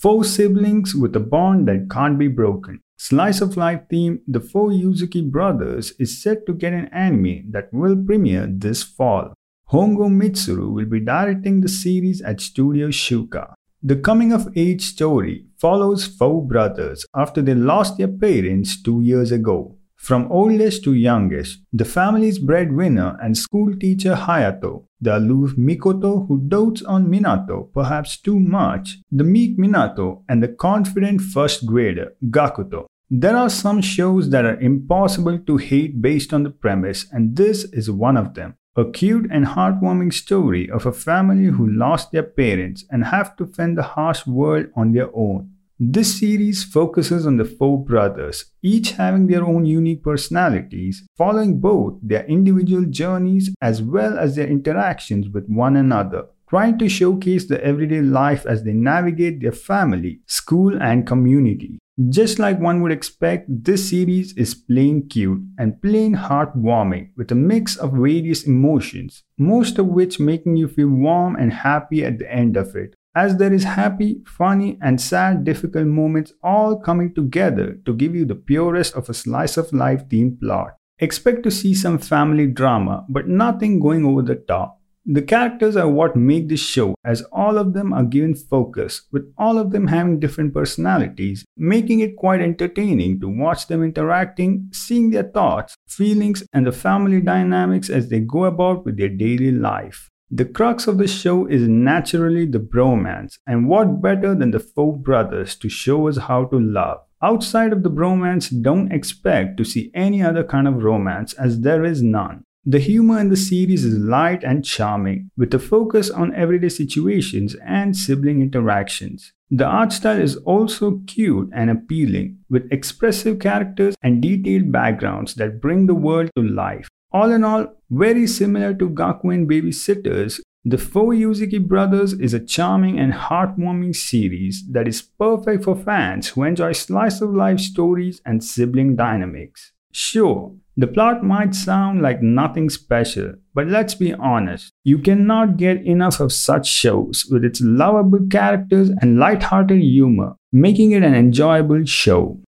Four siblings with a bond that can't be broken. Slice of life theme The Four Yuzuki Brothers is set to get an anime that will premiere this fall. Hongo Mitsuru will be directing the series at Studio Shuka. The coming of age story follows four brothers after they lost their parents two years ago. From oldest to youngest, the family's breadwinner and school teacher Hayato, the aloof Mikoto who dotes on Minato perhaps too much, the meek Minato, and the confident first grader Gakuto. There are some shows that are impossible to hate based on the premise, and this is one of them. A cute and heartwarming story of a family who lost their parents and have to fend the harsh world on their own. This series focuses on the four brothers, each having their own unique personalities, following both their individual journeys as well as their interactions with one another, trying to showcase the everyday life as they navigate their family, school, and community. Just like one would expect, this series is plain cute and plain heartwarming with a mix of various emotions, most of which making you feel warm and happy at the end of it. As there is happy, funny, and sad, difficult moments all coming together to give you the purest of a slice of life themed plot. Expect to see some family drama, but nothing going over the top. The characters are what make this show, as all of them are given focus, with all of them having different personalities, making it quite entertaining to watch them interacting, seeing their thoughts, feelings, and the family dynamics as they go about with their daily life. The crux of the show is naturally the bromance, and what better than the four brothers to show us how to love? Outside of the bromance, don't expect to see any other kind of romance, as there is none. The humor in the series is light and charming, with a focus on everyday situations and sibling interactions. The art style is also cute and appealing, with expressive characters and detailed backgrounds that bring the world to life. All in all, very similar to Gakuen Babysitters, The Four Yuzuki Brothers is a charming and heartwarming series that is perfect for fans who enjoy slice of life stories and sibling dynamics. Sure, the plot might sound like nothing special, but let's be honest, you cannot get enough of such shows with its lovable characters and light-hearted humor, making it an enjoyable show.